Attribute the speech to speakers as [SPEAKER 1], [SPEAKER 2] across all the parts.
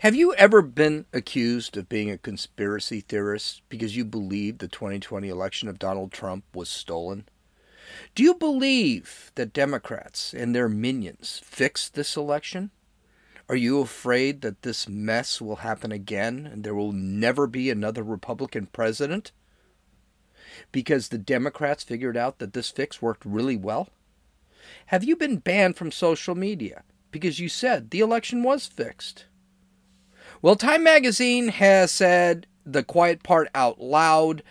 [SPEAKER 1] Have you ever been accused of being a conspiracy theorist because you believe the 2020 election of Donald Trump was stolen? Do you believe that Democrats and their minions fixed this election? Are you afraid that this mess will happen again and there will never be another Republican president? Because the Democrats figured out that this fix worked really well? Have you been banned from social media because you said the election was fixed? Well, Time Magazine has said the quiet part out loud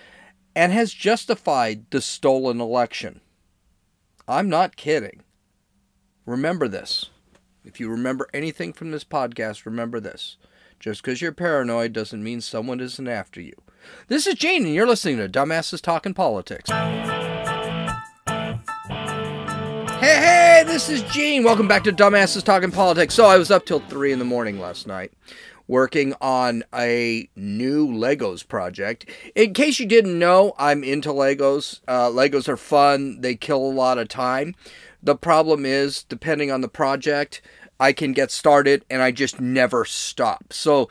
[SPEAKER 1] and has justified the stolen election. I'm not kidding. Remember this. If you remember anything from this podcast, remember this. Just because you're paranoid doesn't mean someone isn't after you. This is Gene, and you're listening to Dumbasses Talking Politics. Hey, hey, this is Gene. Welcome back to Dumbasses Talking Politics. So, I was up till 3 in the morning last night working on a new Legos project. In case you didn't know, I'm into Legos. Uh, Legos are fun, they kill a lot of time. The problem is, depending on the project, I can get started and I just never stop. So,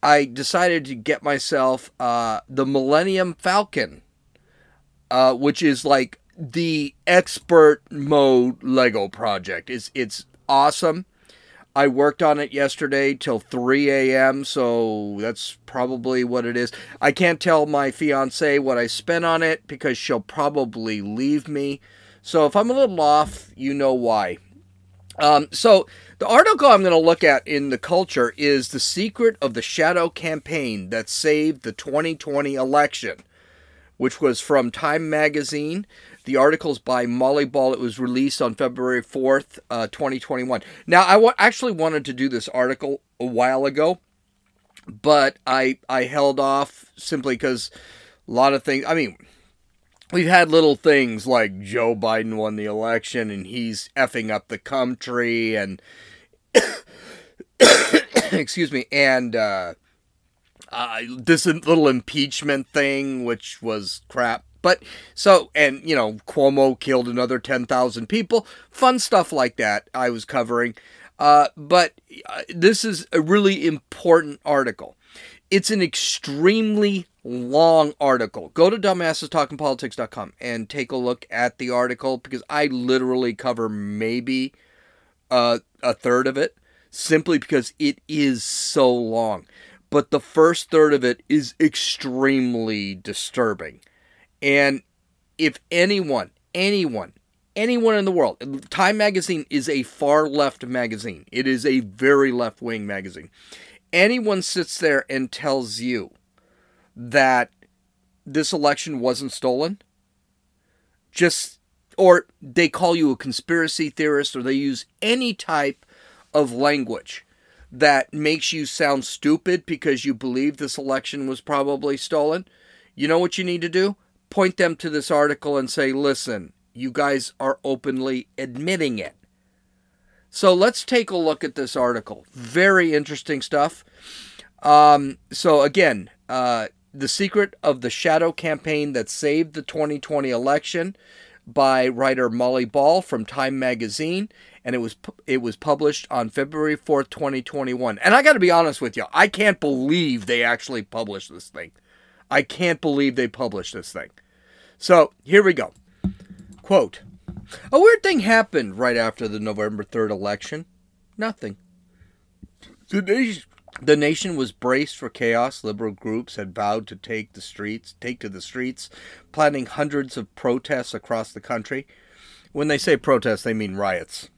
[SPEAKER 1] I decided to get myself uh, the Millennium Falcon, uh, which is like the expert mode Lego project. It's it's awesome. I worked on it yesterday till 3 a.m., so that's probably what it is. I can't tell my fiance what I spent on it because she'll probably leave me. So if I'm a little off, you know why. Um, so the article I'm going to look at in the culture is the secret of the shadow campaign that saved the 2020 election, which was from Time Magazine. The article's by Molly Ball. It was released on February 4th, uh, 2021. Now, I actually wanted to do this article a while ago, but I I held off simply because a lot of things. I mean, we've had little things like Joe Biden won the election and he's effing up the country and excuse me and uh, uh, this little impeachment thing which was crap but so, and you know, Cuomo killed another 10,000 people. Fun stuff like that I was covering. Uh, but uh, this is a really important article. It's an extremely long article. Go to dumbassestalkingpolitics.com and take a look at the article because I literally cover maybe uh, a third of it simply because it is so long. But the first third of it is extremely disturbing. And if anyone, anyone, anyone in the world, Time Magazine is a far left magazine, it is a very left wing magazine. Anyone sits there and tells you that this election wasn't stolen, just, or they call you a conspiracy theorist, or they use any type of language that makes you sound stupid because you believe this election was probably stolen, you know what you need to do? Point them to this article and say, listen, you guys are openly admitting it. So let's take a look at this article. Very interesting stuff. Um, so, again, uh, The Secret of the Shadow Campaign That Saved the 2020 Election by writer Molly Ball from Time Magazine. And it was it was published on February 4th, 2021. And I got to be honest with you, I can't believe they actually published this thing. I can't believe they published this thing. So here we go. Quote A weird thing happened right after the November 3rd election. Nothing. The nation, the nation was braced for chaos. Liberal groups had vowed to take the streets, take to the streets, planning hundreds of protests across the country. When they say protests, they mean riots.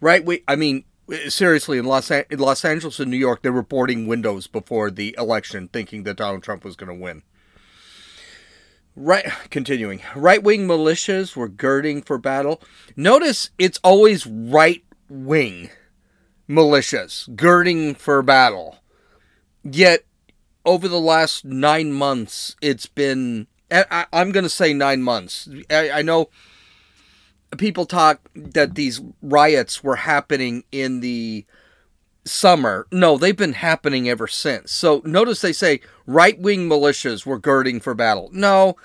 [SPEAKER 1] Right? We, I mean, seriously, in Los, in Los Angeles and New York, they were boarding windows before the election, thinking that Donald Trump was going to win. Right, continuing. Right wing militias were girding for battle. Notice it's always right wing militias girding for battle. Yet, over the last nine months, it's been. I, am going to say nine months. I, I know people talk that these riots were happening in the summer. No, they've been happening ever since. So notice they say right wing militias were girding for battle. No,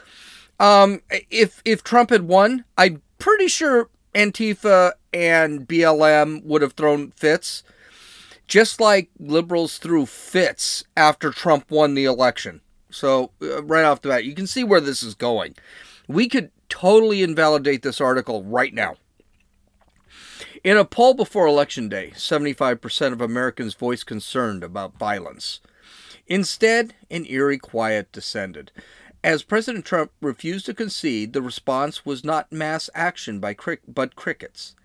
[SPEAKER 1] um, if if Trump had won, I'm pretty sure Antifa and BLM would have thrown fits. just like liberals threw fits after Trump won the election. So, uh, right off the bat, you can see where this is going. We could totally invalidate this article right now. In a poll before Election Day, 75% of Americans voiced concern about violence. Instead, an eerie quiet descended. As President Trump refused to concede, the response was not mass action by crick- but crickets.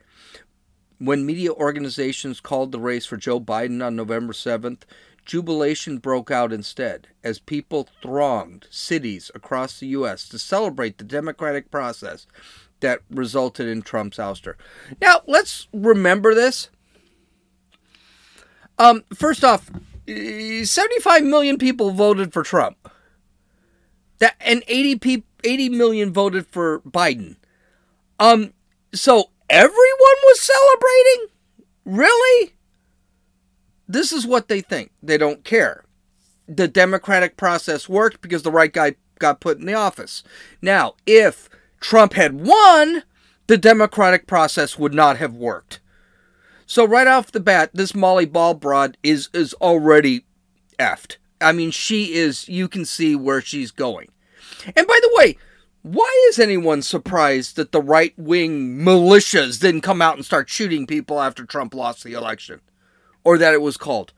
[SPEAKER 1] When media organizations called the race for Joe Biden on November 7th, jubilation broke out instead as people thronged cities across the U.S. to celebrate the democratic process that resulted in Trump's ouster. Now, let's remember this. Um, first off, 75 million people voted for Trump. That and 80 pe- 80 million voted for Biden. Um, so everyone was celebrating? Really? This is what they think. They don't care. The democratic process worked because the right guy got put in the office. Now, if Trump had won, the democratic process would not have worked. So right off the bat, this Molly Ball broad is is already effed. I mean, she is. You can see where she's going. And by the way, why is anyone surprised that the right wing militias didn't come out and start shooting people after Trump lost the election, or that it was called?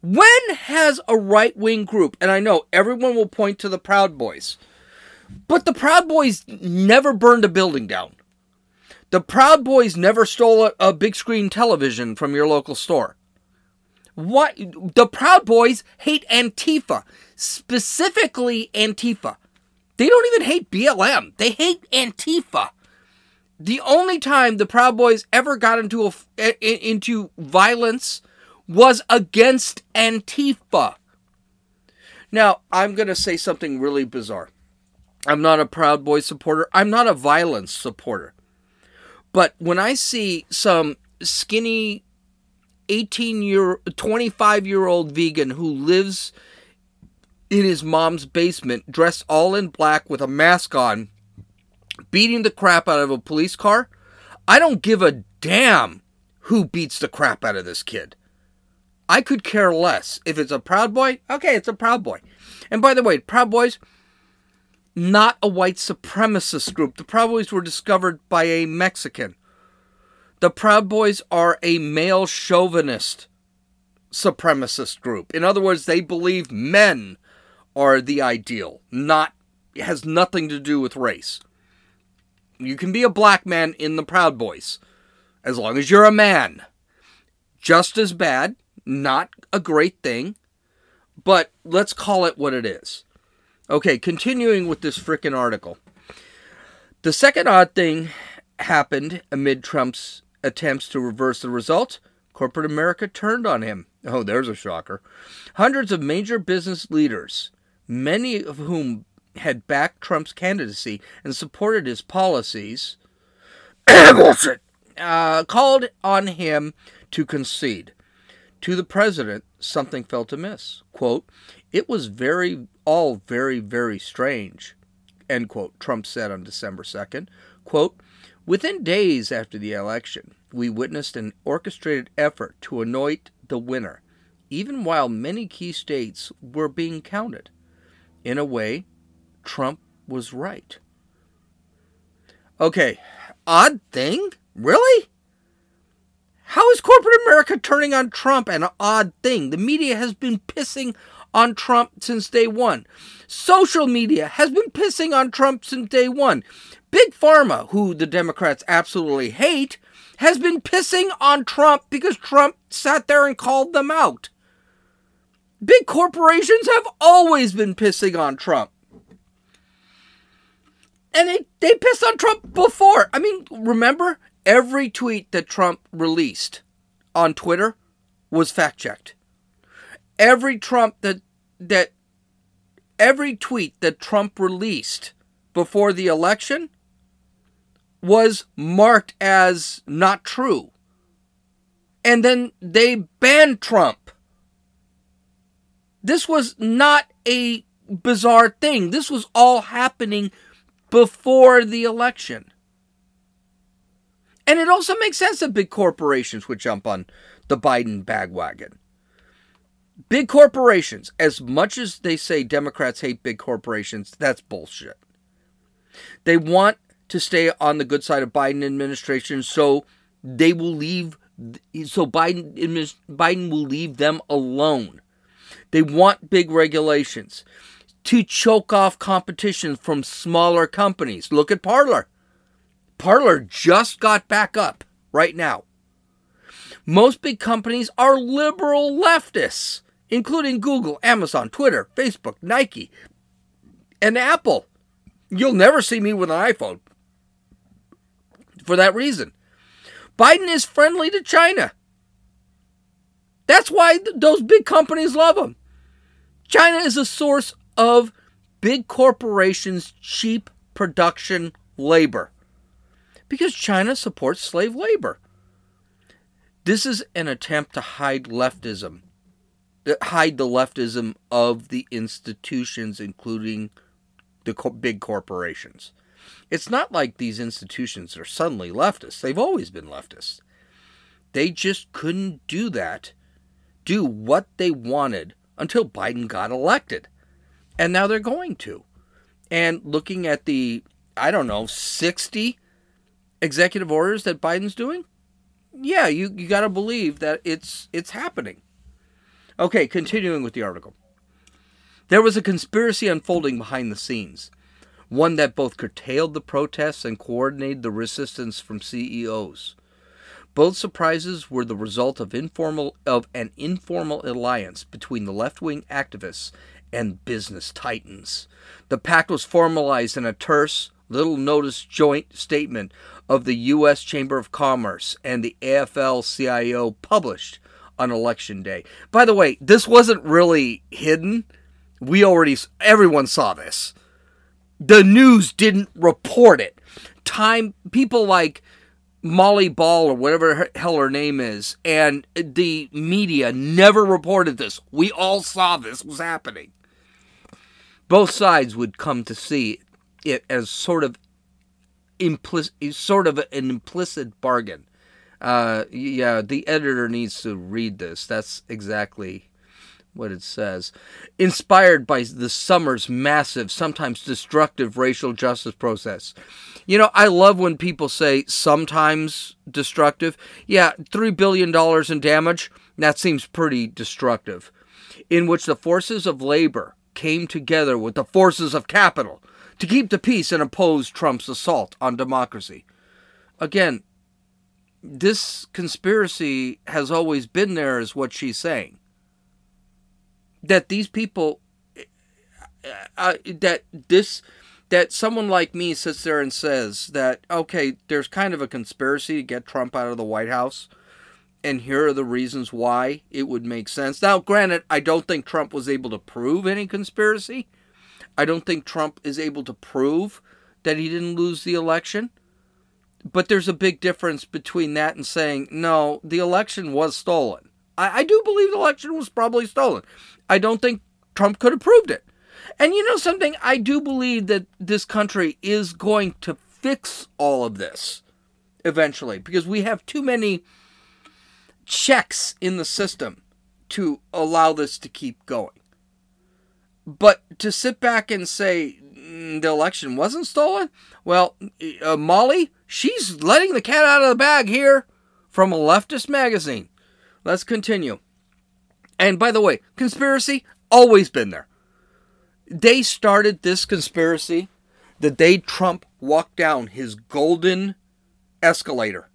[SPEAKER 1] When has a right wing group, and I know everyone will point to the Proud Boys, but the Proud Boys never burned a building down. The Proud Boys never stole a, a big screen television from your local store. What the Proud Boys hate Antifa, specifically Antifa. They don't even hate BLM. They hate Antifa. The only time the Proud Boys ever got into a, into violence was against Antifa. Now, I'm going to say something really bizarre. I'm not a Proud Boy supporter. I'm not a violence supporter. But when I see some skinny 18 year 25 year old vegan who lives in his mom's basement dressed all in black with a mask on beating the crap out of a police car, I don't give a damn who beats the crap out of this kid. I could care less. If it's a Proud Boy, okay, it's a Proud Boy. And by the way, Proud Boys, not a white supremacist group. The Proud Boys were discovered by a Mexican. The Proud Boys are a male chauvinist supremacist group. In other words, they believe men are the ideal, not has nothing to do with race. You can be a black man in the Proud Boys as long as you're a man. Just as bad, not a great thing, but let's call it what it is. Okay, continuing with this frickin' article. The second odd thing happened amid Trump's attempts to reverse the result. Corporate America turned on him. Oh, there's a shocker. Hundreds of major business leaders, many of whom had backed Trump's candidacy and supported his policies, uh, called on him to concede. To the president, something felt amiss. Quote, it was very, all very, very strange, end quote, Trump said on December 2nd. Quote, within days after the election, we witnessed an orchestrated effort to anoint the winner, even while many key states were being counted. In a way, Trump was right. Okay, odd thing? Really? How is corporate America turning on Trump an odd thing? The media has been pissing on Trump since day one. Social media has been pissing on Trump since day one. Big Pharma, who the Democrats absolutely hate, has been pissing on Trump because Trump sat there and called them out. Big corporations have always been pissing on Trump. And they, they pissed on Trump before. I mean, remember? every tweet that Trump released on Twitter was fact checked. Every Trump that that every tweet that Trump released before the election was marked as not true. And then they banned Trump. This was not a bizarre thing. This was all happening before the election. And it also makes sense that big corporations would jump on the Biden bagwagon. Big corporations, as much as they say Democrats hate big corporations, that's bullshit. They want to stay on the good side of Biden administration, so they will leave. So Biden Biden will leave them alone. They want big regulations to choke off competition from smaller companies. Look at Parler. Parler just got back up right now. Most big companies are liberal leftists, including Google, Amazon, Twitter, Facebook, Nike, and Apple. You'll never see me with an iPhone for that reason. Biden is friendly to China. That's why those big companies love him. China is a source of big corporations' cheap production labor because China supports slave labor. This is an attempt to hide leftism, hide the leftism of the institutions, including the big corporations. It's not like these institutions are suddenly leftists. They've always been leftists. They just couldn't do that, do what they wanted until Biden got elected. And now they're going to. And looking at the, I don't know, 60 executive orders that Biden's doing, yeah, you, you got to believe that it's it's happening. Okay, continuing with the article. There was a conspiracy unfolding behind the scenes, one that both curtailed the protests and coordinated the resistance from CEOs. Both surprises were the result of informal of an informal alliance between the left-wing activists and business titans. The pact was formalized in a terse, little noticed joint statement of the U.S. Chamber of Commerce and the AFL CIO published on election day. By the way, this wasn't really hidden. We already, everyone saw this. The news didn't report it. Time, people like Molly Ball or whatever hell her name is, and the media never reported this. We all saw this was happening. Both sides would come to see it as sort of implicit, sort of an implicit bargain. Uh, yeah, the editor needs to read this. That's exactly what it says. Inspired by the summer's massive, sometimes destructive racial justice process. You know, I love when people say sometimes destructive. Yeah, $3 billion in damage, that seems pretty destructive. In which the forces of labor came together with the forces of capital to keep the peace and oppose Trump's assault on democracy. Again, this conspiracy has always been there, is what she's saying. That these people, uh, uh, that this, that someone like me sits there and says that, okay, there's kind of a conspiracy to get Trump out of the White House, and here are the reasons why it would make sense. Now, granted, I don't think Trump was able to prove any conspiracy I don't think Trump is able to prove that he didn't lose the election. But there's a big difference between that and saying, no, the election was stolen. I, I do believe the election was probably stolen. I don't think Trump could have proved it. And you know something? I do believe that this country is going to fix all of this eventually because we have too many checks in the system to allow this to keep going. But to sit back and say mm, the election wasn't stolen, well, uh, Molly, she's letting the cat out of the bag here from a leftist magazine. Let's continue. And by the way, conspiracy always been there. They started this conspiracy the day Trump walked down his golden escalator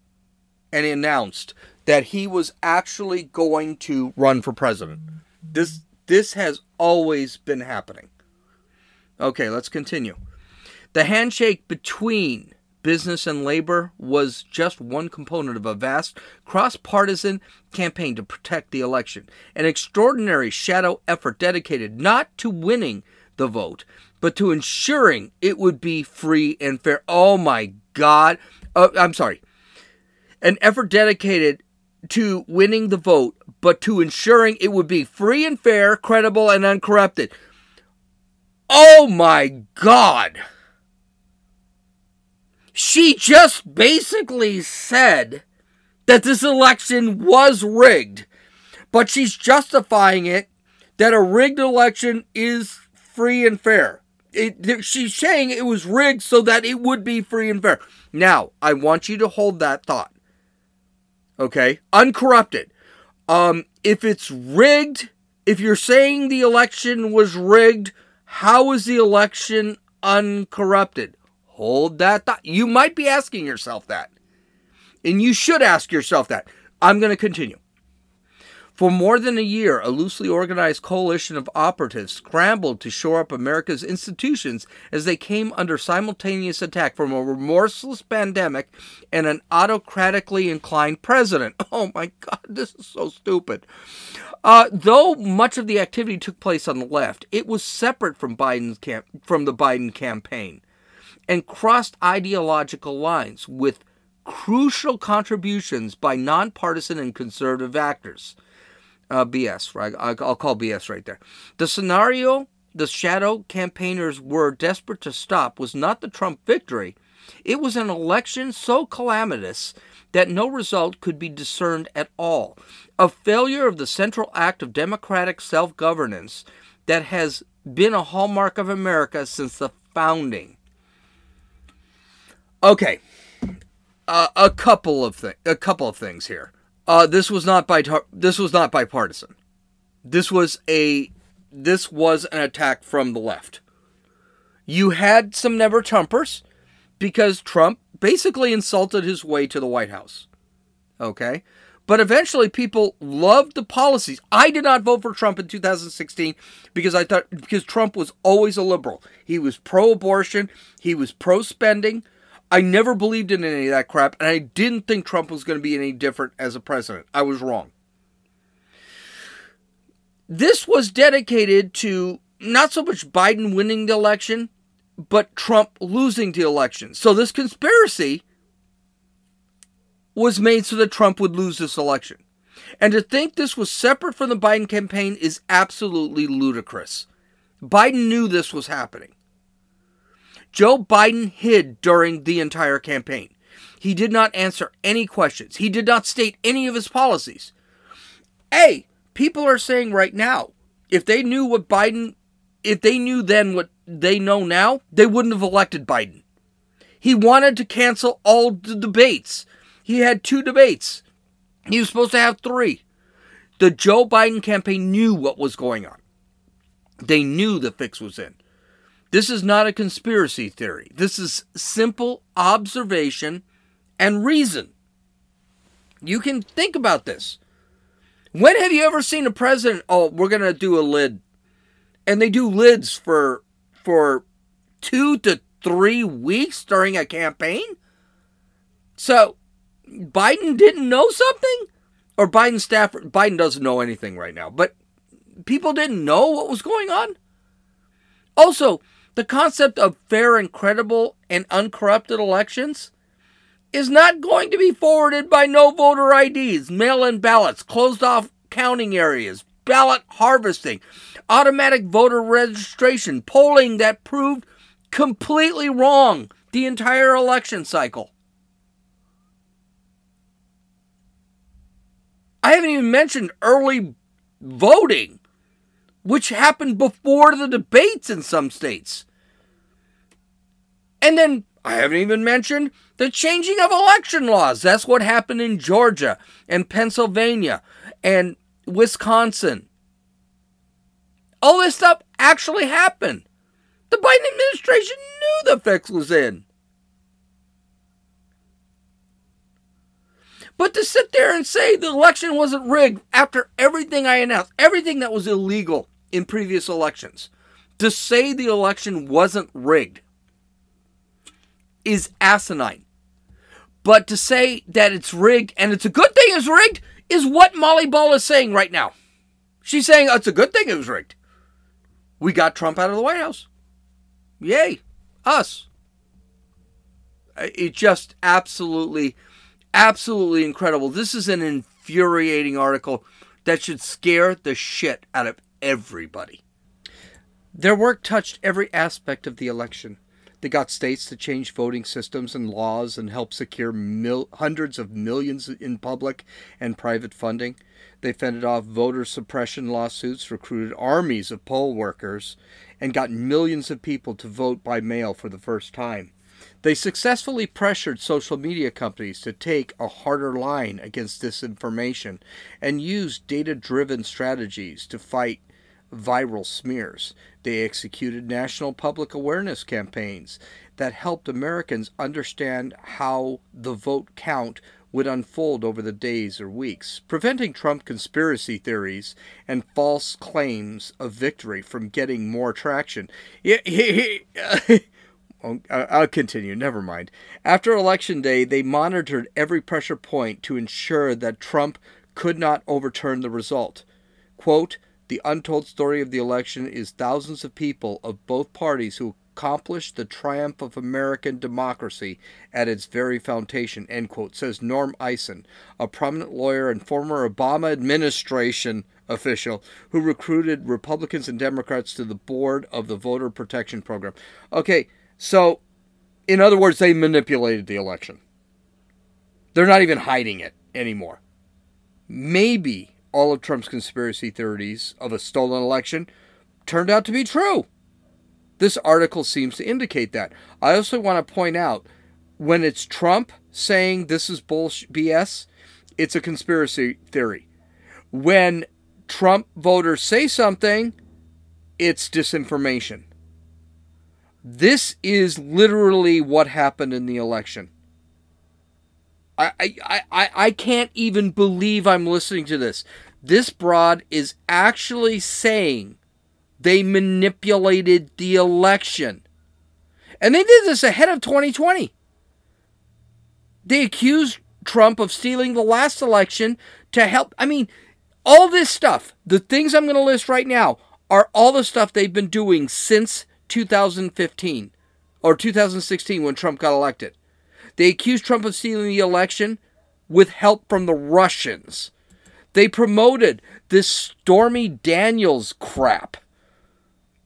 [SPEAKER 1] and announced that he was actually going to run for president. This this has always been happening. Okay, let's continue. The handshake between business and labor was just one component of a vast cross partisan campaign to protect the election, an extraordinary shadow effort dedicated not to winning the vote, but to ensuring it would be free and fair. Oh my God. Uh, I'm sorry. An effort dedicated to winning the vote, but to ensuring it would be free and fair, credible, and uncorrupted. Oh my God! She just basically said that this election was rigged, but she's justifying it that a rigged election is free and fair. It, she's saying it was rigged so that it would be free and fair. Now, I want you to hold that thought. Okay? Uncorrupted. Um, if it's rigged, if you're saying the election was rigged, how is the election uncorrupted? Hold that thought. You might be asking yourself that. And you should ask yourself that. I'm going to continue. For more than a year, a loosely organized coalition of operatives scrambled to shore up America's institutions as they came under simultaneous attack from a remorseless pandemic and an autocratically inclined president. Oh my God, this is so stupid. Uh, though much of the activity took place on the left, it was separate from Biden's camp- from the Biden campaign and crossed ideological lines with crucial contributions by nonpartisan and conservative actors. Uh, BS, right? I'll call BS right there. The scenario the shadow campaigners were desperate to stop was not the Trump victory. It was an election so calamitous that no result could be discerned at all. A failure of the central act of democratic self governance that has been a hallmark of America since the founding. Okay, uh, a couple of things. A couple of things here. Uh, this was not by this was not bipartisan. This was a this was an attack from the left. You had some never Trumpers because Trump basically insulted his way to the White House. Okay? But eventually people loved the policies. I did not vote for Trump in 2016 because I thought because Trump was always a liberal. He was pro-abortion, he was pro-spending, I never believed in any of that crap, and I didn't think Trump was going to be any different as a president. I was wrong. This was dedicated to not so much Biden winning the election, but Trump losing the election. So this conspiracy was made so that Trump would lose this election. And to think this was separate from the Biden campaign is absolutely ludicrous. Biden knew this was happening. Joe Biden hid during the entire campaign. He did not answer any questions. He did not state any of his policies. A, people are saying right now, if they knew what Biden, if they knew then what they know now, they wouldn't have elected Biden. He wanted to cancel all the debates. He had two debates. He was supposed to have three. The Joe Biden campaign knew what was going on. They knew the fix was in. This is not a conspiracy theory. This is simple observation and reason. You can think about this. When have you ever seen a president, oh, we're going to do a lid. And they do lids for for 2 to 3 weeks during a campaign? So, Biden didn't know something? Or Biden staff Biden doesn't know anything right now, but people didn't know what was going on? Also, the concept of fair and credible and uncorrupted elections is not going to be forwarded by no voter IDs, mail in ballots, closed off counting areas, ballot harvesting, automatic voter registration, polling that proved completely wrong the entire election cycle. I haven't even mentioned early voting which happened before the debates in some states. And then I haven't even mentioned the changing of election laws. That's what happened in Georgia and Pennsylvania and Wisconsin. All this stuff actually happened. The Biden administration knew the fix was in. But to sit there and say the election wasn't rigged after everything I announced, everything that was illegal, in previous elections. To say the election wasn't rigged is asinine. But to say that it's rigged and it's a good thing it's rigged is what Molly Ball is saying right now. She's saying it's a good thing it was rigged. We got Trump out of the White House. Yay, us. It just absolutely, absolutely incredible. This is an infuriating article that should scare the shit out of everybody. Their work touched every aspect of the election. They got states to change voting systems and laws and help secure mil- hundreds of millions in public and private funding. They fended off voter suppression lawsuits, recruited armies of poll workers, and got millions of people to vote by mail for the first time. They successfully pressured social media companies to take a harder line against disinformation and used data driven strategies to fight viral smears. They executed national public awareness campaigns that helped Americans understand how the vote count would unfold over the days or weeks, preventing Trump conspiracy theories and false claims of victory from getting more traction. Oh, I'll continue, never mind. After Election Day, they monitored every pressure point to ensure that Trump could not overturn the result. Quote, the untold story of the election is thousands of people of both parties who accomplished the triumph of American democracy at its very foundation, end quote, says Norm Eisen, a prominent lawyer and former Obama administration official who recruited Republicans and Democrats to the board of the Voter Protection Program. Okay, so in other words, they manipulated the election. They're not even hiding it anymore. Maybe all of Trump's conspiracy theories of a stolen election turned out to be true. This article seems to indicate that. I also want to point out when it's Trump saying this is bullshit BS, it's a conspiracy theory. When Trump voters say something, it's disinformation. This is literally what happened in the election. I, I, I, I can't even believe I'm listening to this. This broad is actually saying they manipulated the election. And they did this ahead of 2020. They accused Trump of stealing the last election to help. I mean, all this stuff, the things I'm going to list right now, are all the stuff they've been doing since 2015 or 2016 when Trump got elected. They accused Trump of stealing the election with help from the Russians. They promoted this Stormy Daniels crap.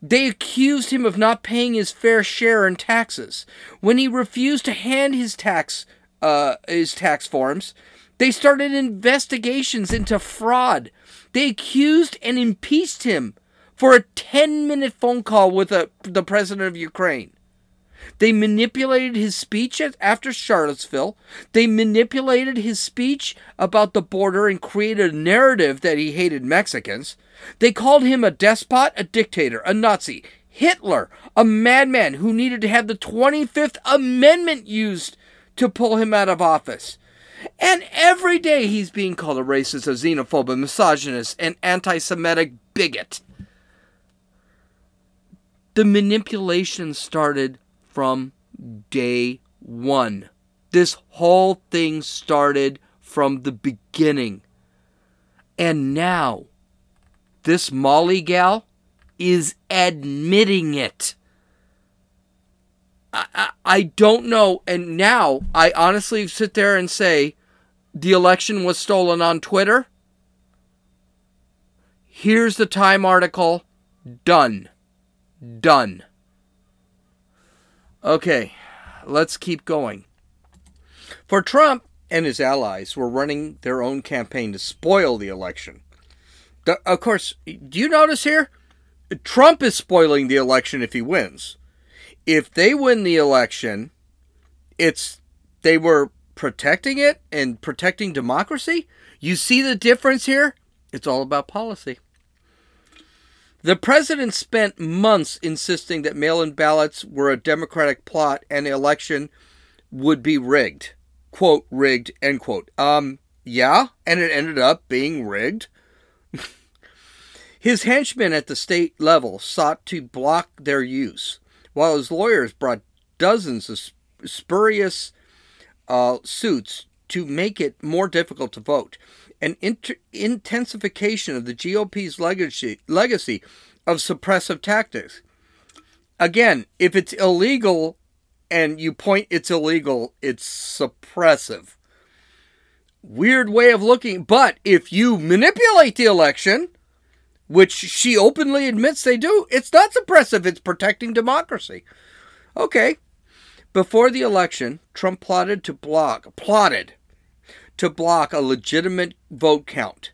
[SPEAKER 1] They accused him of not paying his fair share in taxes. When he refused to hand his tax uh, his tax forms, they started investigations into fraud. They accused and impeached him for a 10 minute phone call with a, the president of Ukraine. They manipulated his speech after Charlottesville. They manipulated his speech about the border and created a narrative that he hated Mexicans. They called him a despot, a dictator, a Nazi, Hitler, a madman who needed to have the 25th Amendment used to pull him out of office. And every day he's being called a racist, a xenophobe, a misogynist, an anti Semitic bigot. The manipulation started from day one. This whole thing started from the beginning. And now, this Molly gal is admitting it. I, I, I don't know. And now, I honestly sit there and say the election was stolen on Twitter. Here's the Time article. Done. Done. Okay, let's keep going. For Trump and his allies were running their own campaign to spoil the election. The, of course, do you notice here? Trump is spoiling the election if he wins. If they win the election, it's they were protecting it and protecting democracy. You see the difference here? It's all about policy. The president spent months insisting that mail in ballots were a Democratic plot and the election would be rigged. Quote, rigged, end quote. Um, yeah, and it ended up being rigged. his henchmen at the state level sought to block their use, while his lawyers brought dozens of spurious uh, suits to make it more difficult to vote an inter- intensification of the GOP's legacy, legacy of suppressive tactics. Again, if it's illegal and you point it's illegal, it's suppressive. Weird way of looking, but if you manipulate the election, which she openly admits they do, it's not suppressive, it's protecting democracy. Okay, Before the election, Trump plotted to block plotted to block a legitimate vote count.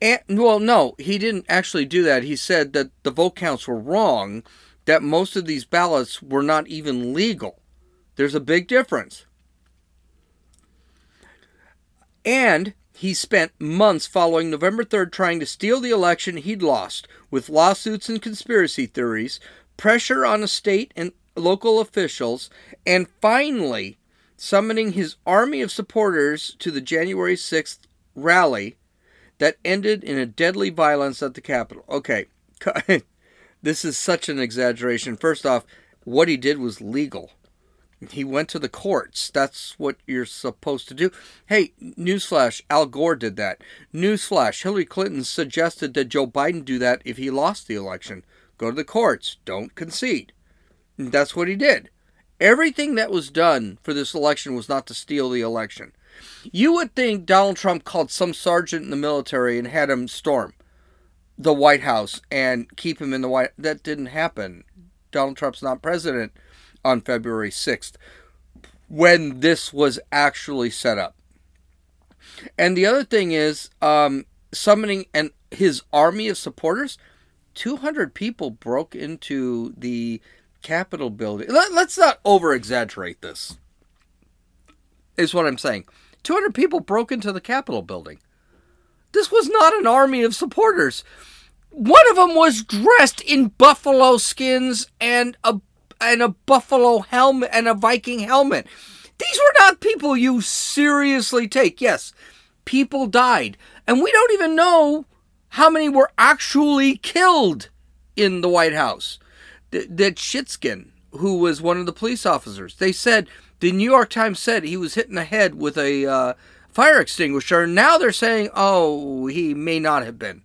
[SPEAKER 1] And well, no, he didn't actually do that. He said that the vote counts were wrong, that most of these ballots were not even legal. There's a big difference. And he spent months following November 3rd trying to steal the election he'd lost with lawsuits and conspiracy theories, pressure on the state and local officials, and finally summoning his army of supporters to the January 6th rally that ended in a deadly violence at the Capitol. Okay, this is such an exaggeration. First off, what he did was legal. He went to the courts. That's what you're supposed to do. Hey, newsflash, Al Gore did that. Newsflash, Hillary Clinton suggested that Joe Biden do that if he lost the election. Go to the courts. Don't concede. That's what he did. Everything that was done for this election was not to steal the election. You would think Donald Trump called some sergeant in the military and had him storm the White House and keep him in the White. That didn't happen. Donald Trump's not president on February 6th when this was actually set up. And the other thing is um, summoning and his army of supporters. 200 people broke into the Capitol building. Let, us not over exaggerate this, is what I'm saying. 200 people broke into the Capitol building. This was not an army of supporters. One of them was dressed in buffalo skins and a and a buffalo helmet and a Viking helmet. These were not people you seriously take. Yes, people died, and we don't even know how many were actually killed in the White House. That Sicknick, who was one of the police officers, they said the New York Times said he was hit in the head with a uh, fire extinguisher. Now they're saying, oh, he may not have been.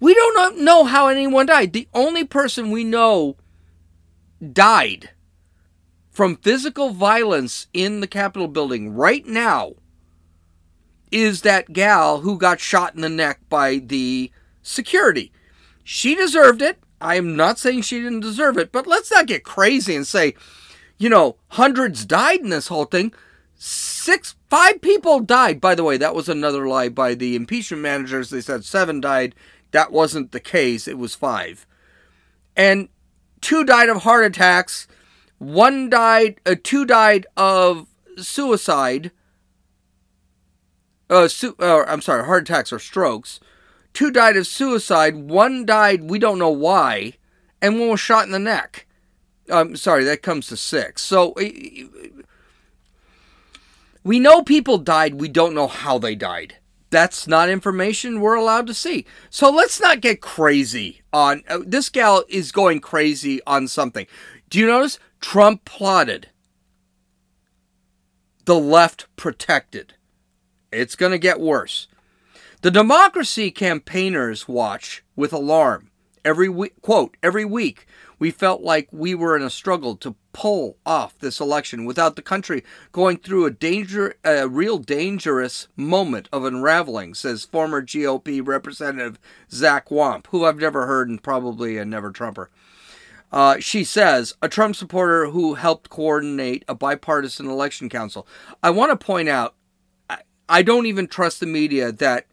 [SPEAKER 1] We don't know how anyone died. The only person we know died from physical violence in the Capitol building right now is that gal who got shot in the neck by the security. She deserved it. I am not saying she didn't deserve it, but let's not get crazy and say, you know, hundreds died in this whole thing. Six, five people died. By the way, that was another lie by the impeachment managers. They said seven died. That wasn't the case. It was five. And two died of heart attacks. One died, uh, two died of suicide. Uh, su- uh, I'm sorry, heart attacks or strokes. Two died of suicide. One died, we don't know why, and one was shot in the neck. I'm um, sorry, that comes to six. So we know people died. We don't know how they died. That's not information we're allowed to see. So let's not get crazy on uh, this gal is going crazy on something. Do you notice Trump plotted? The left protected. It's going to get worse. The democracy campaigners watch with alarm. Every week, quote, every week, we felt like we were in a struggle to pull off this election without the country going through a danger, a real dangerous moment of unraveling, says former GOP Representative Zach Wamp, who I've never heard and probably a never Trumper. Uh, she says, a Trump supporter who helped coordinate a bipartisan election council. I want to point out, I, I don't even trust the media that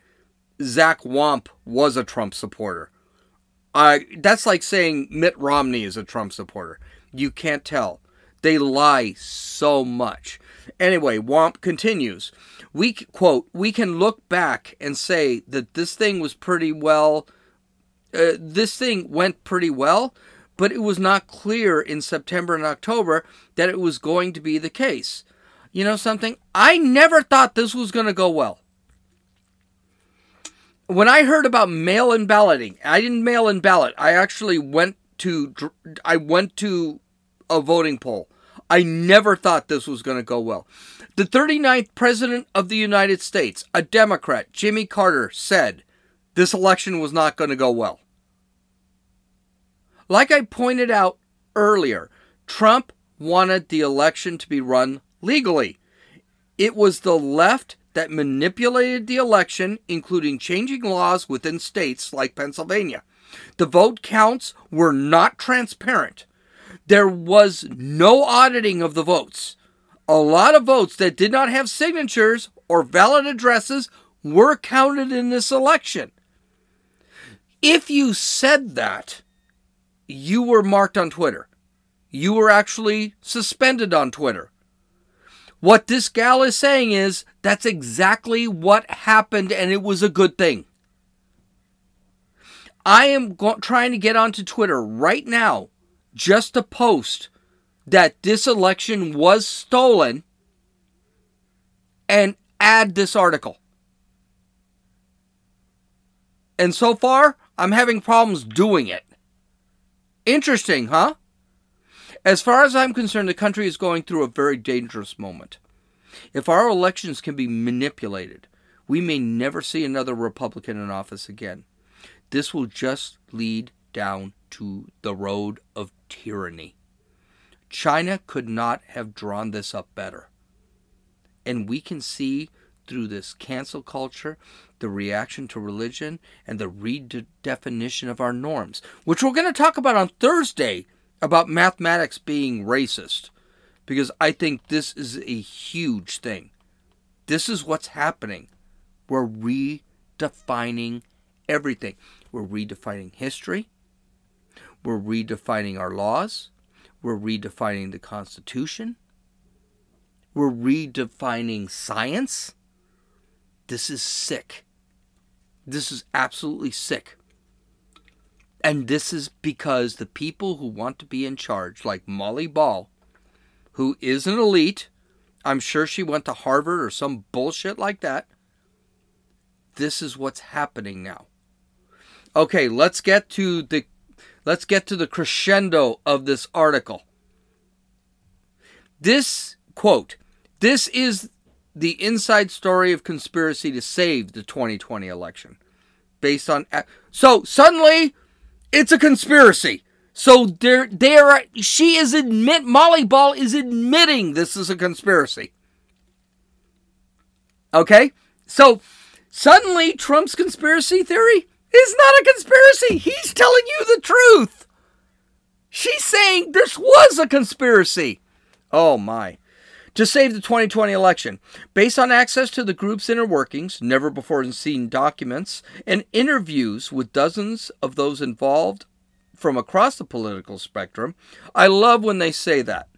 [SPEAKER 1] Zach Wamp was a Trump supporter. Uh, that's like saying Mitt Romney is a Trump supporter. You can't tell. They lie so much. Anyway, Wamp continues. We quote, we can look back and say that this thing was pretty well uh, this thing went pretty well, but it was not clear in September and October that it was going to be the case. You know something? I never thought this was going to go well when I heard about mail-in balloting, I didn't mail in ballot. I actually went to I went to a voting poll. I never thought this was going to go well. The 39th president of the United States, a Democrat, Jimmy Carter, said this election was not going to go well. Like I pointed out earlier, Trump wanted the election to be run legally. It was the left that manipulated the election, including changing laws within states like Pennsylvania. The vote counts were not transparent. There was no auditing of the votes. A lot of votes that did not have signatures or valid addresses were counted in this election. If you said that, you were marked on Twitter. You were actually suspended on Twitter. What this gal is saying is that's exactly what happened, and it was a good thing. I am go- trying to get onto Twitter right now just to post that this election was stolen and add this article. And so far, I'm having problems doing it. Interesting, huh? As far as I'm concerned, the country is going through a very dangerous moment. If our elections can be manipulated, we may never see another Republican in office again. This will just lead down to the road of tyranny. China could not have drawn this up better. And we can see through this cancel culture, the reaction to religion, and the redefinition of our norms, which we're going to talk about on Thursday about mathematics being racist, because I think this is a huge thing. This is what's happening. We're redefining everything. We're redefining history. We're redefining our laws. We're redefining the Constitution. We're redefining science. This is sick. This is absolutely sick. And this is because the people who want to be in charge, like Molly Ball, who is an elite, I'm sure she went to Harvard or some bullshit like that. This is what's happening now. Okay, let's get to the let's get to the crescendo of this article. This quote, this is the inside story of conspiracy to save the 2020 election based on so suddenly it's a conspiracy. So there there she is admit molly ball is admitting this is a conspiracy. Okay? So suddenly trump's conspiracy theory is not a conspiracy. He's telling you the truth. She's saying this was a conspiracy. Oh my to save the 2020 election. Based on access to the group's inner workings, never before seen documents, and interviews with dozens of those involved from across the political spectrum, I love when they say that.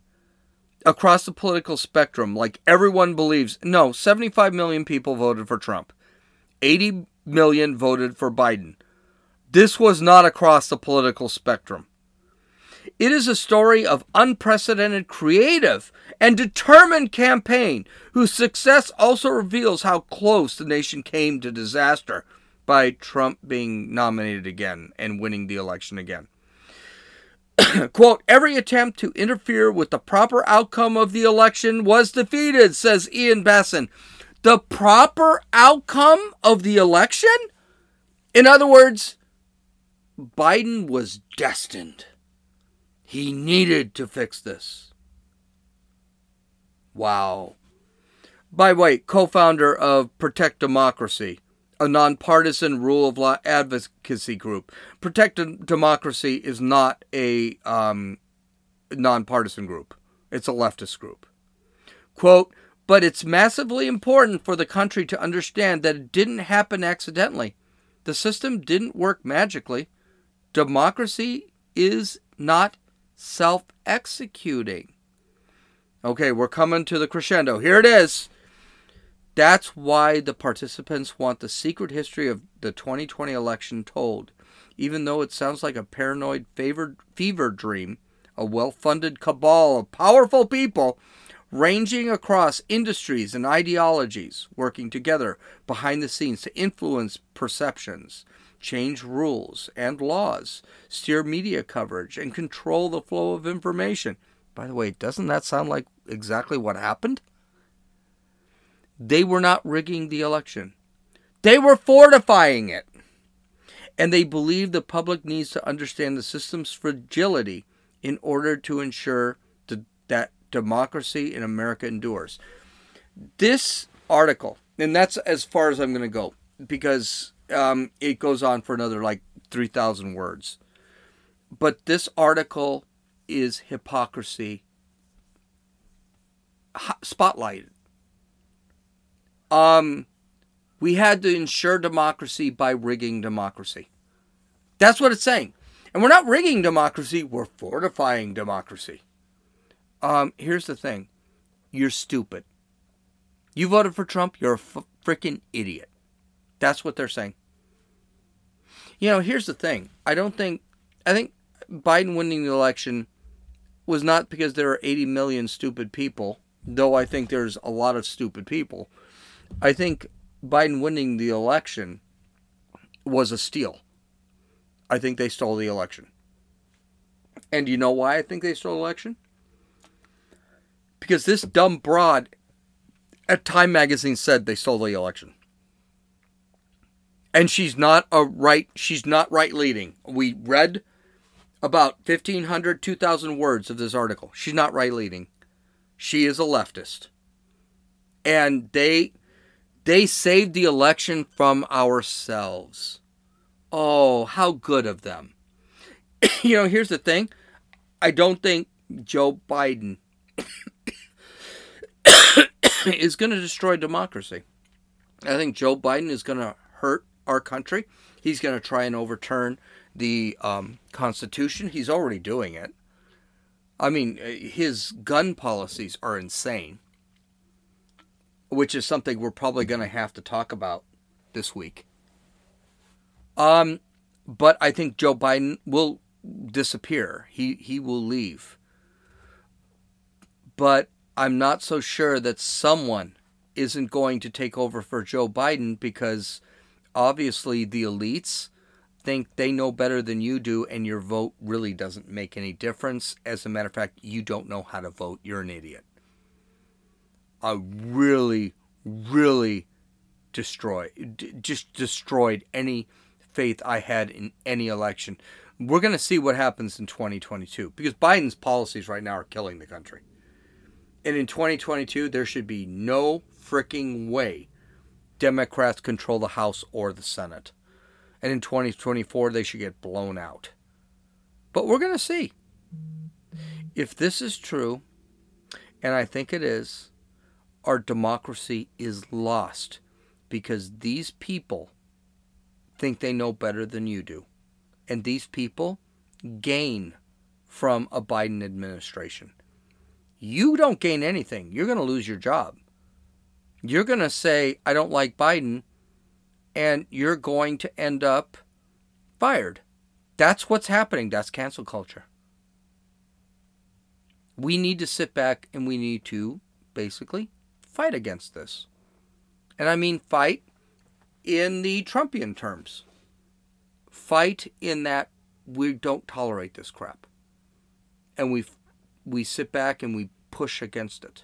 [SPEAKER 1] Across the political spectrum, like everyone believes, no, 75 million people voted for Trump, 80 million voted for Biden. This was not across the political spectrum. It is a story of unprecedented creative and determined campaign whose success also reveals how close the nation came to disaster by Trump being nominated again and winning the election again. Quote, every attempt to interfere with the proper outcome of the election was defeated, says Ian Bassin. The proper outcome of the election? In other words, Biden was destined he needed to fix this. Wow. By the way, co founder of Protect Democracy, a nonpartisan rule of law advocacy group. Protect Democracy is not a um, nonpartisan group, it's a leftist group. Quote, but it's massively important for the country to understand that it didn't happen accidentally. The system didn't work magically. Democracy is not self executing. Okay, we're coming to the crescendo. Here it is. That's why the participants want the secret history of the 2020 election told. Even though it sounds like a paranoid fever, fever dream, a well funded cabal of powerful people ranging across industries and ideologies working together behind the scenes to influence perceptions change rules and laws, steer media coverage, and control the flow of information. By the way, doesn't that sound like exactly what happened? They were not rigging the election, they were fortifying it. And they believe the public needs to understand the system's fragility in order to ensure that democracy in America endures. This article, and that's as far as I'm going to go, because um, it goes on for another like 3,000 words. But this article is hypocrisy spotlighted. Um, we had to ensure democracy by rigging democracy. That's what it's saying. And we're not rigging democracy, we're fortifying democracy. Um, here's the thing you're stupid. You voted for Trump, you're a f- freaking idiot. That's what they're saying. You know, here's the thing. I don't think, I think Biden winning the election was not because there are 80 million stupid people, though I think there's a lot of stupid people. I think Biden winning the election was a steal. I think they stole the election. And you know why I think they stole the election? Because this dumb broad at Time Magazine said they stole the election. And she's not a right she's not right leading. We read about 1500 2000 words of this article. She's not right leading. She is a leftist. And they they saved the election from ourselves. Oh, how good of them. you know, here's the thing. I don't think Joe Biden is going to destroy democracy. I think Joe Biden is going to hurt our country. He's going to try and overturn the um, Constitution. He's already doing it. I mean, his gun policies are insane, which is something we're probably going to have to talk about this week. Um, but I think Joe Biden will disappear. He he will leave. But I'm not so sure that someone isn't going to take over for Joe Biden because obviously the elites think they know better than you do and your vote really doesn't make any difference. As a matter of fact, you don't know how to vote. You're an idiot. I really, really destroyed, just destroyed any faith I had in any election. We're going to see what happens in 2022 because Biden's policies right now are killing the country. And in 2022, there should be no freaking way Democrats control the House or the Senate. And in 2024, they should get blown out. But we're going to see. If this is true, and I think it is, our democracy is lost because these people think they know better than you do. And these people gain from a Biden administration. You don't gain anything. You're going to lose your job. You're going to say, I don't like Biden, and you're going to end up fired. That's what's happening. That's cancel culture. We need to sit back and we need to basically fight against this. And I mean fight in the Trumpian terms. Fight in that we don't tolerate this crap. And we we sit back and we push against it.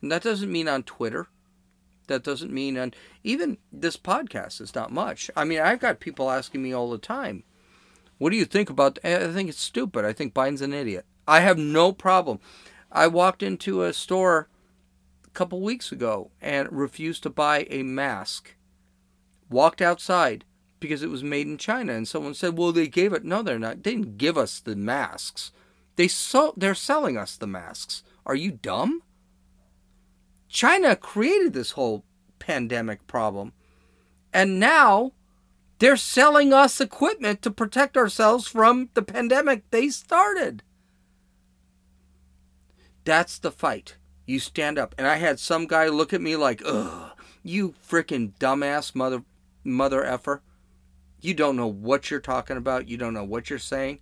[SPEAKER 1] And that doesn't mean on Twitter. That doesn't mean and even this podcast is not much. I mean, I've got people asking me all the time, "What do you think about?" I think it's stupid. I think Biden's an idiot. I have no problem. I walked into a store a couple weeks ago and refused to buy a mask walked outside because it was made in China, and someone said, "Well, they gave it." No, they're not. They didn't give us the masks. They so they're selling us the masks. Are you dumb? China created this whole pandemic problem, and now they're selling us equipment to protect ourselves from the pandemic they started. That's the fight. You stand up. And I had some guy look at me like, ugh, you freaking dumbass mother mother effer. You don't know what you're talking about. You don't know what you're saying.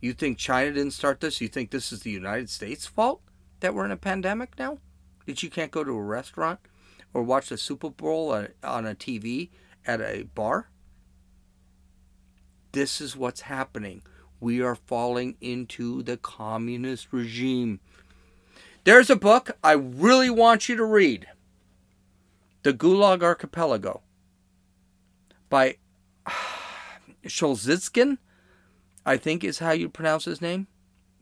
[SPEAKER 1] You think China didn't start this? You think this is the United States' fault that we're in a pandemic now? That you can't go to a restaurant or watch the Super Bowl on a TV at a bar? This is what's happening. We are falling into the communist regime. There's a book I really want you to read The Gulag Archipelago by Sholzitskin, I think is how you pronounce his name.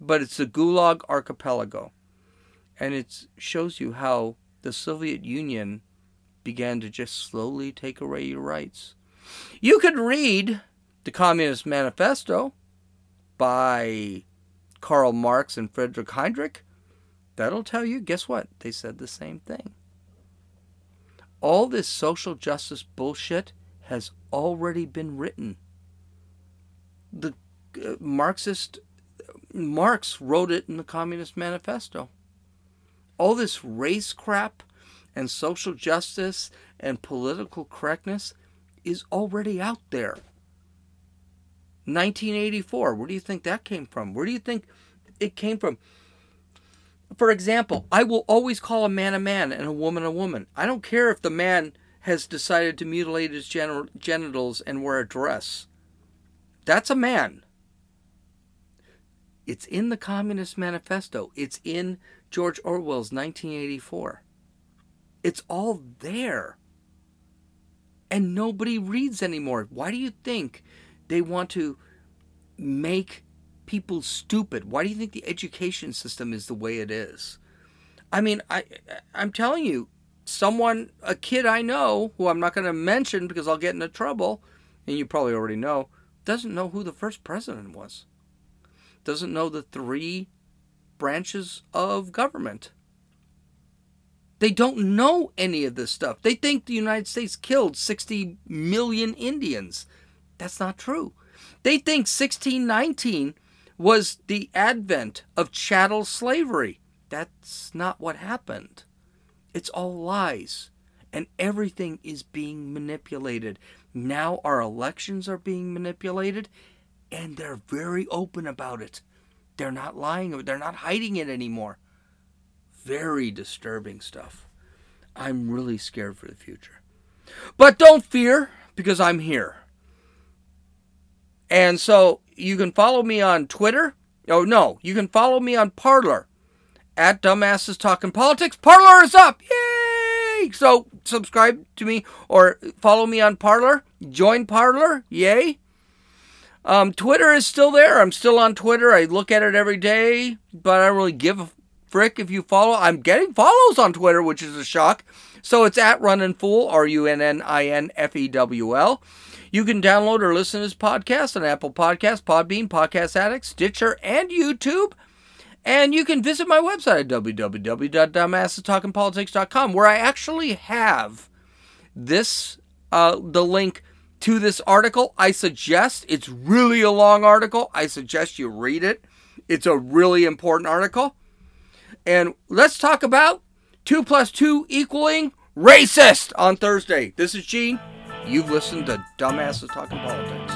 [SPEAKER 1] But it's the Gulag Archipelago. And it shows you how the Soviet Union began to just slowly take away your rights. You could read the Communist Manifesto by Karl Marx and Friedrich Heinrich. that'll tell you, guess what? They said the same thing. All this social justice bullshit has already been written. The uh, Marxist Marx wrote it in the Communist Manifesto. All this race crap and social justice and political correctness is already out there. 1984, where do you think that came from? Where do you think it came from? For example, I will always call a man a man and a woman a woman. I don't care if the man has decided to mutilate his gen- genitals and wear a dress. That's a man. It's in the Communist Manifesto. It's in George Orwell's 1984. It's all there. And nobody reads anymore. Why do you think they want to make people stupid? Why do you think the education system is the way it is? I mean, I I'm telling you, someone a kid I know who I'm not going to mention because I'll get into trouble, and you probably already know, doesn't know who the first president was doesn't know the three branches of government. They don't know any of this stuff. They think the United States killed 60 million Indians. That's not true. They think 1619 was the advent of chattel slavery. That's not what happened. It's all lies. And everything is being manipulated. Now our elections are being manipulated, and they're very open about it. They're not lying, they're not hiding it anymore. Very disturbing stuff. I'm really scared for the future. But don't fear, because I'm here. And so you can follow me on Twitter. Oh, no, you can follow me on Parler at Dumbasses Talking Politics. Parler is up! Yay! So subscribe to me or follow me on Parler. Join Parler. Yay! Um, Twitter is still there. I'm still on Twitter. I look at it every day, but I don't really give a frick if you follow. I'm getting follows on Twitter, which is a shock. So it's at Runnin' Fool, R U N N I N F E W L. You can download or listen to this podcast on Apple Podcasts, Podbean, Podcast Addict, Stitcher, and YouTube. And you can visit my website at www.dumbassestalkingpolitics.com, where I actually have this, uh, the link to this article. I suggest it's really a long article. I suggest you read it. It's a really important article. And let's talk about 2 plus 2 equaling racist on Thursday. This is Gene. You've listened to Dumbasses Talking Politics.